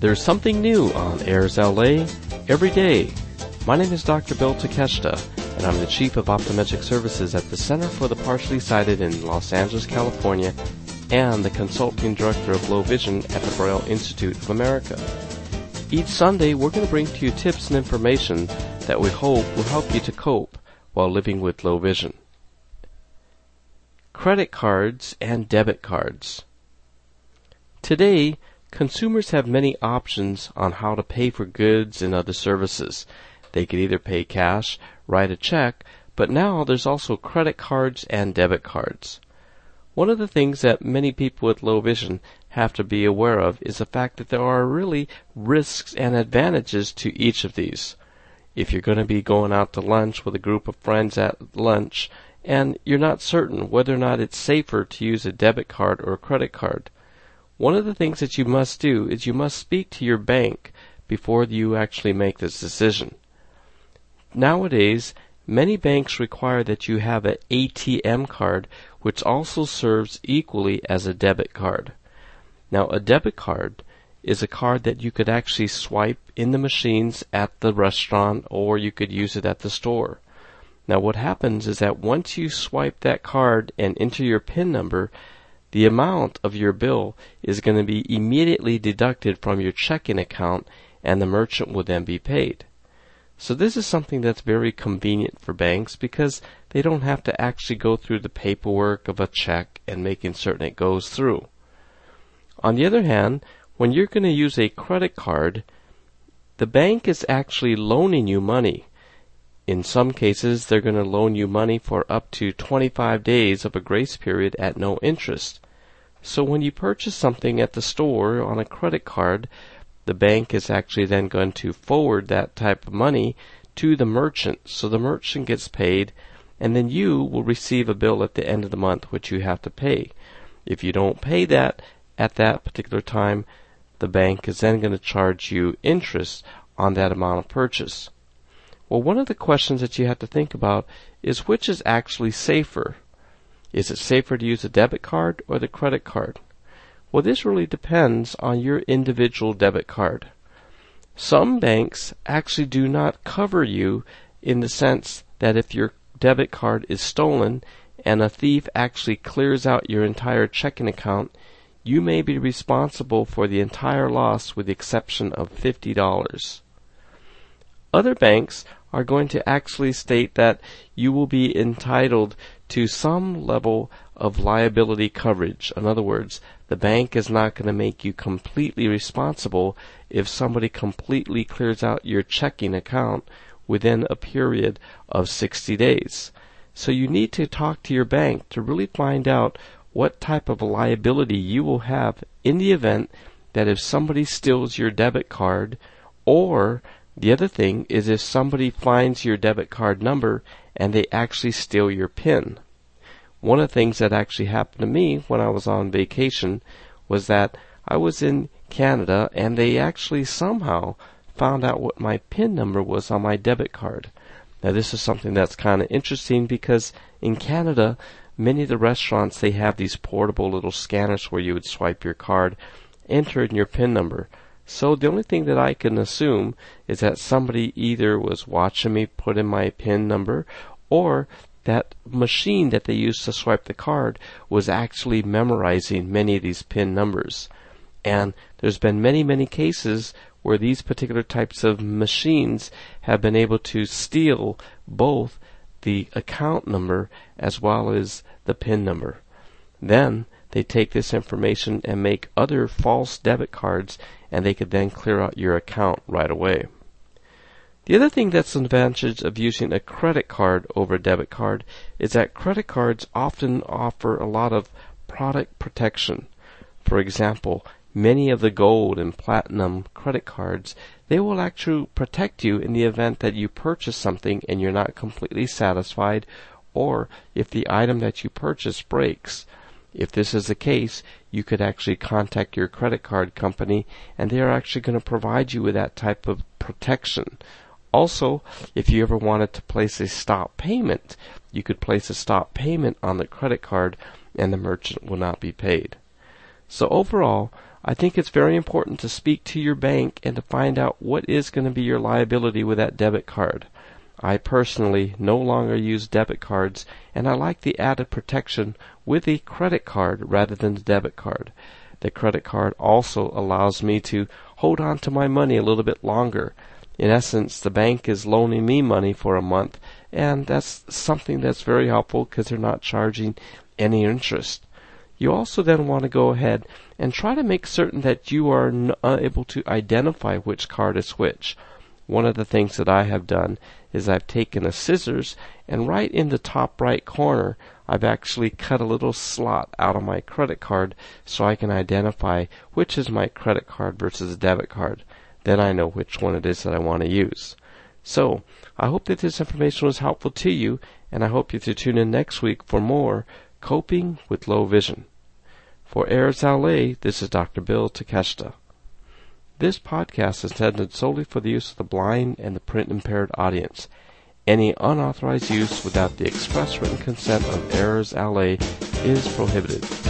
There's something new on Airs LA every day. My name is Dr. Bill Takeshita, and I'm the Chief of Optometric Services at the Center for the Partially Sighted in Los Angeles, California, and the Consulting Director of Low Vision at the Braille Institute of America. Each Sunday, we're going to bring to you tips and information that we hope will help you to cope while living with low vision. Credit cards and debit cards. Today, consumers have many options on how to pay for goods and other services. They could either pay cash, write a check, but now there's also credit cards and debit cards. One of the things that many people with low vision have to be aware of is the fact that there are really risks and advantages to each of these. If you're going to be going out to lunch with a group of friends at lunch and you're not certain whether or not it's safer to use a debit card or a credit card, one of the things that you must do is you must speak to your bank before you actually make this decision. Nowadays, many banks require that you have an ATM card which also serves equally as a debit card. Now, a debit card is a card that you could actually swipe in the machines at the restaurant or you could use it at the store. Now, what happens is that once you swipe that card and enter your PIN number, the amount of your bill is going to be immediately deducted from your checking account and the merchant will then be paid. So this is something that's very convenient for banks because they don't have to actually go through the paperwork of a check and making certain it goes through. On the other hand, when you're going to use a credit card, the bank is actually loaning you money. In some cases, they're going to loan you money for up to 25 days of a grace period at no interest. So when you purchase something at the store on a credit card, the bank is actually then going to forward that type of money to the merchant. So the merchant gets paid, and then you will receive a bill at the end of the month which you have to pay. If you don't pay that at that particular time, the bank is then going to charge you interest on that amount of purchase. Well, one of the questions that you have to think about is which is actually safer? Is it safer to use a debit card or the credit card? Well, this really depends on your individual debit card. Some banks actually do not cover you in the sense that if your debit card is stolen and a thief actually clears out your entire checking account, you may be responsible for the entire loss with the exception of $50. Other banks are going to actually state that you will be entitled to some level of liability coverage. In other words, the bank is not going to make you completely responsible if somebody completely clears out your checking account within a period of 60 days. So you need to talk to your bank to really find out what type of liability you will have in the event that if somebody steals your debit card or the other thing is if somebody finds your debit card number and they actually steal your PIN. One of the things that actually happened to me when I was on vacation was that I was in Canada and they actually somehow found out what my PIN number was on my debit card. Now this is something that's kind of interesting because in Canada, many of the restaurants they have these portable little scanners where you would swipe your card, enter in your PIN number. So the only thing that I can assume is that somebody either was watching me put in my PIN number or that machine that they used to swipe the card was actually memorizing many of these PIN numbers. And there's been many, many cases where these particular types of machines have been able to steal both the account number as well as the PIN number. Then they take this information and make other false debit cards and they could then clear out your account right away. The other thing that's an advantage of using a credit card over a debit card is that credit cards often offer a lot of product protection. For example, many of the gold and platinum credit cards, they will actually protect you in the event that you purchase something and you're not completely satisfied or if the item that you purchase breaks. If this is the case, you could actually contact your credit card company and they are actually going to provide you with that type of protection. Also, if you ever wanted to place a stop payment, you could place a stop payment on the credit card and the merchant will not be paid. So overall, I think it's very important to speak to your bank and to find out what is going to be your liability with that debit card. I personally no longer use debit cards and I like the added protection with a credit card rather than the debit card. The credit card also allows me to hold on to my money a little bit longer. In essence, the bank is loaning me money for a month and that's something that's very helpful because they're not charging any interest. You also then want to go ahead and try to make certain that you are uh, able to identify which card is which. One of the things that I have done is I've taken a scissors and right in the top right corner I've actually cut a little slot out of my credit card so I can identify which is my credit card versus a debit card. Then I know which one it is that I want to use. So, I hope that this information was helpful to you and I hope you to tune in next week for more Coping with Low Vision. For Airs LA, this is Dr. Bill Takeshita. This podcast is intended solely for the use of the blind and the print impaired audience. Any unauthorized use without the express written consent of Airs LA is prohibited.